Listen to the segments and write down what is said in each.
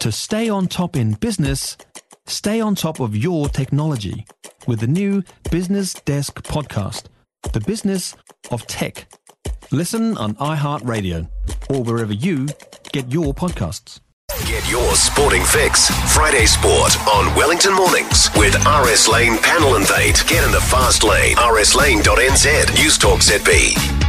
To stay on top in business, stay on top of your technology with the new Business Desk podcast, The Business of Tech. Listen on iHeartRadio or wherever you get your podcasts. Get your sporting fix. Friday Sport on Wellington Mornings with RS Lane Panel and Invade. Get in the fast lane. rslane.nz. News Talk ZB.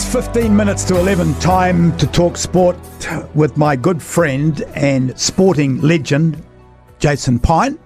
It's 15 minutes to 11, time to talk sport with my good friend and sporting legend, Jason Pine.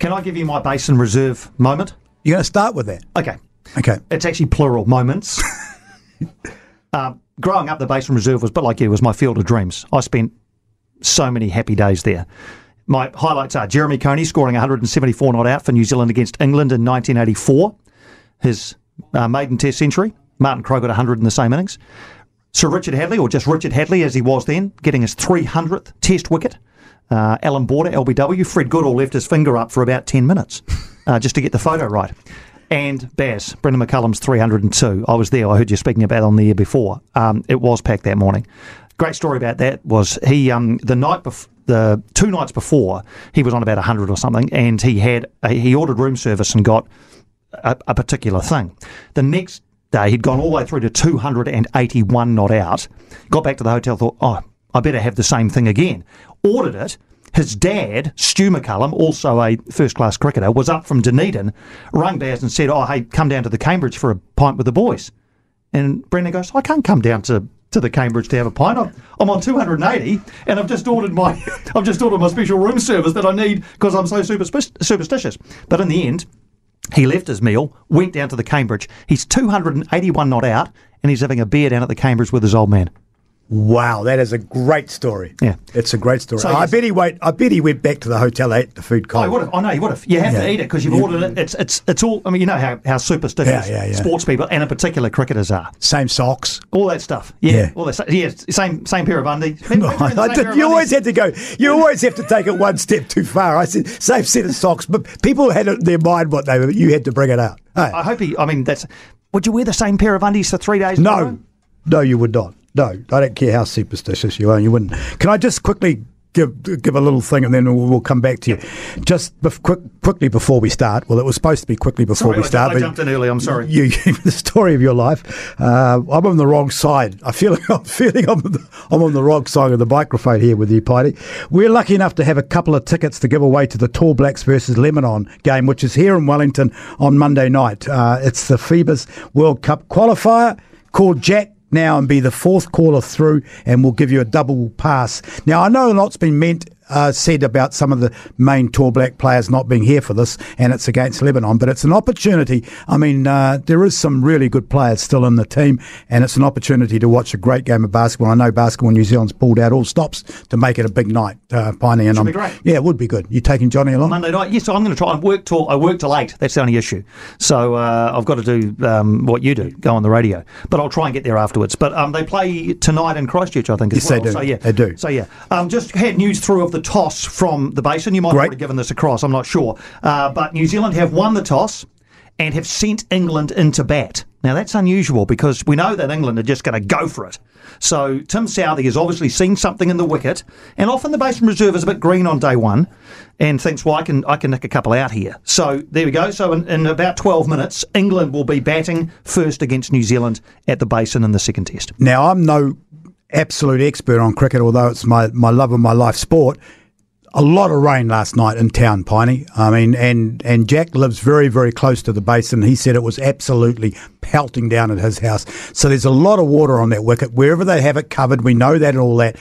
Can I give you my Basin Reserve moment? You're going to start with that? Okay. Okay. It's actually plural moments. um, growing up, the Basin Reserve was a bit like you, it was my field of dreams. I spent so many happy days there. My highlights are Jeremy Coney scoring 174 not out for New Zealand against England in 1984, his uh, maiden Test century. Martin Crowe got 100 in the same innings. Sir Richard Hadlee, or just Richard Hadlee as he was then, getting his 300th Test wicket. Uh, Alan Border, LBW. Fred Goodall left his finger up for about 10 minutes uh, just to get the photo right. And Baz, Brendan McCullum's 302. I was there. I heard you speaking about on the year before. Um, it was packed that morning. Great story about that was he um, the night before the two nights before he was on about 100 or something, and he had he ordered room service and got a, a particular thing. The next day. He'd gone all the way through to 281 not out. Got back to the hotel, thought, oh, I better have the same thing again. Ordered it. His dad, Stu McCullum, also a first class cricketer, was up from Dunedin, rang Baz and said, Oh, hey, come down to the Cambridge for a pint with the boys. And Brendan goes, I can't come down to, to the Cambridge to have a pint. I'm, I'm on 280 and I've just ordered my I've just ordered my special room service that I need because I'm so superstitious. But in the end, he left his meal, went down to the Cambridge. He's 281 not out, and he's having a beer down at the Cambridge with his old man. Wow, that is a great story. Yeah, it's a great story. So I bet he went. I bet he went back to the hotel, ate the food cold. Oh, would have. I know he would have. Oh, you have yeah. to eat it because you've ordered it. It's it's it's all. I mean, you know how, how superstitious yeah, yeah, sports people and in particular cricketers are. Same socks, all that stuff. Yeah, all that. Yeah, same same pair of undies. did, you always had to go. You always have to take it one step too far. I said same set of socks, but people had in their mind what they were. You had to bring it out. Hey. I hope he. I mean, that's. Would you wear the same pair of undies for three days? No, no, you would not. No, I don't care how superstitious you are. You wouldn't. Can I just quickly give give a little thing, and then we'll, we'll come back to you. Just bef- quick, quickly before we start. Well, it was supposed to be quickly before sorry, we start. I, I jumped in early. I'm sorry. You gave the story of your life. Uh, I'm on the wrong side. I feel I'm feeling I'm, the, I'm on the wrong side of the microphone here with you, Piney. We're lucky enough to have a couple of tickets to give away to the Tall Blacks versus Lebanon game, which is here in Wellington on Monday night. Uh, it's the FIBA's World Cup qualifier called Jack now and be the fourth caller through, and we'll give you a double pass. Now, I know a lot's been meant uh, said about some of the main Tall Black players not being here for this, and it's against Lebanon. But it's an opportunity. I mean, uh, there is some really good players still in the team, and it's an opportunity to watch a great game of basketball. I know Basketball New Zealand's pulled out all stops to make it a big night, uh, Piney. And I'm, be great. Yeah, it would be good. You taking Johnny along? Monday night? Yes, I'm going to try. I work till I work till eight. That's the only issue. So uh, I've got to do um, what you do, go on the radio. But I'll try and get there afterwards. But um, they play tonight in Christchurch, I think. yes, well. they do. So yeah, they do. So yeah, um, just had news through of the toss from the basin. You might Great. have already given this across, I'm not sure. Uh, but New Zealand have won the toss and have sent England into bat. Now, that's unusual because we know that England are just going to go for it. So, Tim Southee has obviously seen something in the wicket, and often the Basin Reserve is a bit green on day one and thinks, well, I can, I can nick a couple out here. So, there we go. So, in, in about 12 minutes, England will be batting first against New Zealand at the Basin in the second test. Now, I'm no absolute expert on cricket, although it's my, my love of my life sport a lot of rain last night in town, Piney. I mean, and, and Jack lives very, very close to the basin. He said it was absolutely pelting down at his house. So there's a lot of water on that wicket. Wherever they have it covered, we know that and all that.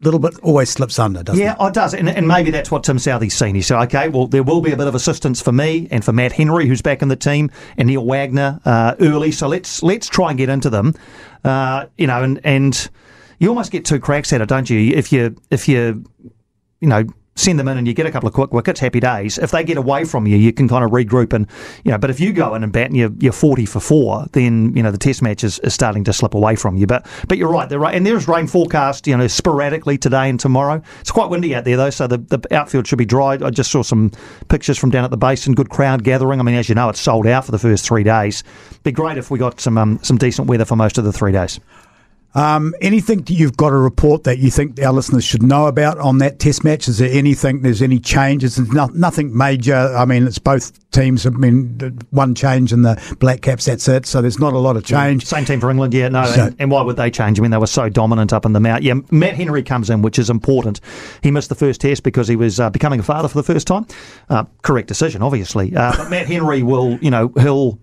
Little bit always slips under, doesn't yeah, it? Yeah, it does. And, and maybe that's what Tim Southee's seen. He said, okay, well, there will be a bit of assistance for me and for Matt Henry, who's back in the team, and Neil Wagner uh, early. So let's let's try and get into them. Uh, you know, and, and you almost get two cracks at it, don't you? If you if you you know send them in and you get a couple of quick wickets, happy days. If they get away from you, you can kind of regroup and, you know, but if you go in and bat and you're, you're 40 for four, then, you know, the test match is, is starting to slip away from you. But but you're right, they're right. And there's rain forecast, you know, sporadically today and tomorrow. It's quite windy out there, though, so the, the outfield should be dry. I just saw some pictures from down at the basin, good crowd gathering. I mean, as you know, it's sold out for the first three days. It'd be great if we got some um, some decent weather for most of the three days. Um, anything that you've got a report that you think our listeners should know about on that test match? Is there anything, there's any changes? There's no, nothing major. I mean, it's both teams. I mean, one change in the Black Caps, that's it. So there's not a lot of change. Same team for England, yeah, no. So- and, and why would they change? I mean, they were so dominant up in the mount. Yeah, Matt Henry comes in, which is important. He missed the first test because he was uh, becoming a father for the first time. Uh, correct decision, obviously. Uh, but Matt Henry will, you know, he'll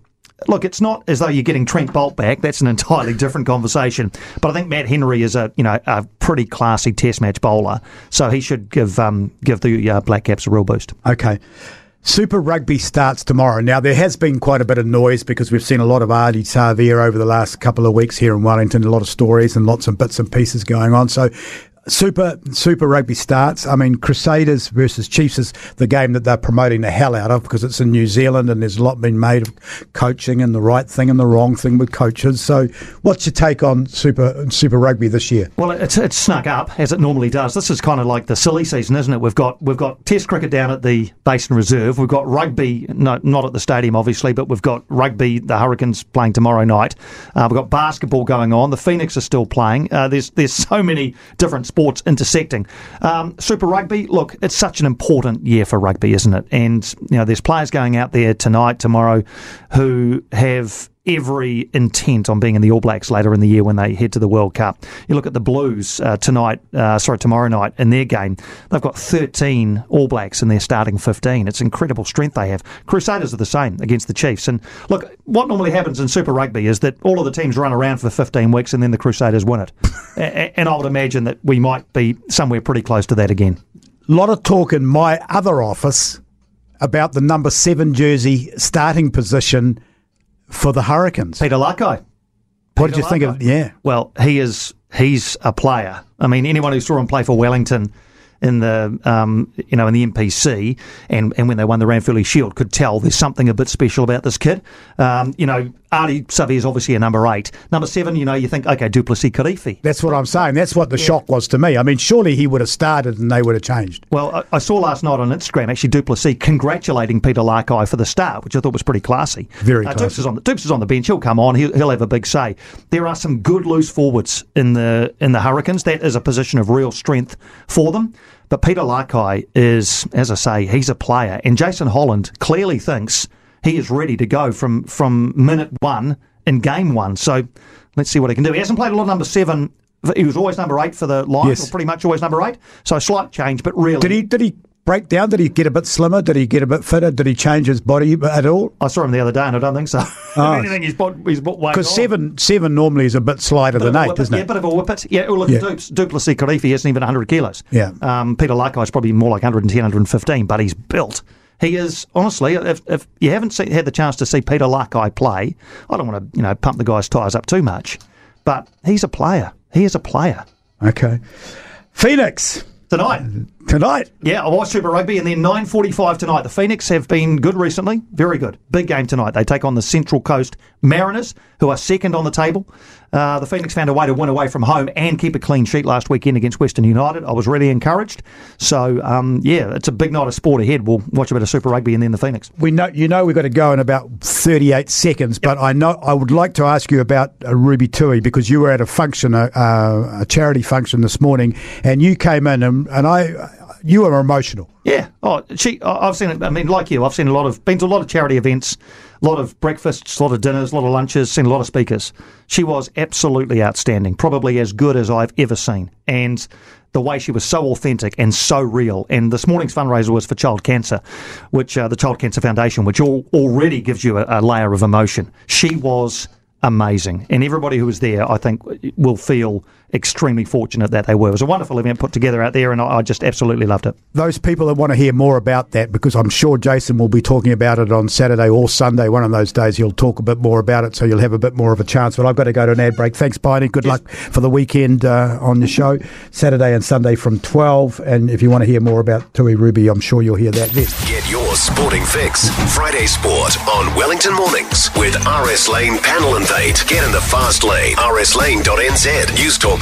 Look, it's not as though you're getting Trent Boult back. That's an entirely different conversation. But I think Matt Henry is a you know a pretty classy Test match bowler, so he should give um, give the uh, Black Caps a real boost. Okay. Super Rugby starts tomorrow. Now, there has been quite a bit of noise because we've seen a lot of Ardie Savea over the last couple of weeks here in Wellington, a lot of stories and lots of bits and pieces going on. So, Super Super Rugby starts. I mean, Crusaders versus Chiefs is the game that they're promoting the hell out of because it's in New Zealand and there's a lot being made of coaching and the right thing and the wrong thing with coaches. So, what's your take on Super Super Rugby this year? Well, it's it's snuck up as it normally does. This is kind of like the silly season, isn't it? We've got we've got Test cricket down at the Basin Reserve. We've got rugby, no, not at the stadium, obviously, but we've got rugby. The Hurricanes playing tomorrow night. Uh, we've got basketball going on. The Phoenix are still playing. Uh, there's there's so many different sports intersecting. Um, Super Rugby, look, it's such an important year for rugby, isn't it? And you know, there's players going out there tonight, tomorrow, who have every intent on being in the All Blacks later in the year when they head to the World Cup. You look at the Blues uh, tonight, uh, sorry, tomorrow night in their game. They've got 13 All Blacks in their starting 15. It's incredible strength they have. Crusaders are the same against the Chiefs. And look, what normally happens in Super Rugby is that all of the teams run around for 15 weeks and then the Crusaders win it. And I would imagine that we might be somewhere pretty close to that again. A lot of talk in my other office about the number seven jersey starting position for the Hurricanes. Peter Lakai. What did you think of? Yeah, Well, he is he's a player. I mean, anyone who saw him play for Wellington in the um, you know in the NPC and, and when they won the Ranfurly Shield could tell there's something a bit special about this kid. Um, you know, Ardie Savea is obviously a number eight. Number seven, you know, you think okay, Du'Plessis Kirifi. that's what I'm saying. That's what the shock was to me. I mean, surely he would have started and they would have changed. Well, I, I saw last night on Instagram actually Du'Plessis congratulating Peter Lakai for the start, which I thought was pretty classy. Very uh, classy. Is on the Dupes is on the bench. He'll come on. He'll, he'll have a big say. There are some good loose forwards in the in the Hurricanes. That is a position of real strength for them. But Peter Lakai is, as I say, he's a player, and Jason Holland clearly thinks he is ready to go from from minute one in game one. So let's see what he can do. He hasn't played a lot of number seven. He was always number eight for the Lions, Yes. or pretty much always number eight. So a slight change, but really, Did he? Did he break down? Did he get a bit slimmer? Did he get a bit fitter? Did he change his body at all? I saw him the other day, and I don't think so. if anything, he's put he's weight Because seven seven normally is a bit slighter than eight, whippet, isn't it? Yeah, it? bit of a whippet. Yeah, well, look Yeah. at Dupes. Du'Plessis Kirifi isn't even 100 kilos. Yeah. Um, Peter is probably more like 110, 115, but he's built. He is, honestly, if, if you haven't seen, had the chance to see Peter Lakai play, I don't want to, you know, pump the guy's tyres up too much, but he's a player. He is a player. Okay. Phoenix Tonight, tonight. Yeah, I watched Super Rugby, and then 9:45 tonight. The Phoenix have been good recently, very good. Big game tonight. They take on the Central Coast Mariners, who are second on the table. Uh, the Phoenix found a way to win away from home and keep a clean sheet last weekend against Western United. I was really encouraged. So, um, yeah, it's a big night of sport ahead. We'll watch a bit of Super Rugby and then the Phoenix. We know you know we've got to go in about thirty eight seconds, but I know I would like to ask you about uh, Ruby Tui because you were at a function, a, uh, a charity function this morning, and you came in and, and I you are emotional. Yeah. Oh, she. I've seen it. I mean, like you, I've seen a lot of been to a lot of charity events, a lot of breakfasts, a lot of dinners, a lot of lunches, seen a lot of speakers. She was absolutely outstanding, probably as good as I've ever seen, and the way she was so authentic and so real. And this morning's fundraiser was for child cancer, which uh, the Child Cancer Foundation, which al- already gives you a, a layer of emotion. She was amazing, and everybody who was there, I think, will feel extremely fortunate that they were. It was a wonderful event put together out there, and I, I just absolutely loved it. Those people that want to hear more about that, because I'm sure Jason will be talking about it on Saturday or Sunday, one of those days he'll talk a bit more about it, so you'll have a bit more of a chance. But I've got to go to an ad break. Thanks, Piney. Good luck for the weekend uh, on the show, Saturday and Sunday from 12. And if you want to hear more about Tui Ruby, I'm sure you'll hear that then. Get your sporting fix. Friday Sport on Wellington Mornings with RS Lane Panel Invade. Get in the fast lane. rslane.nz. News Talk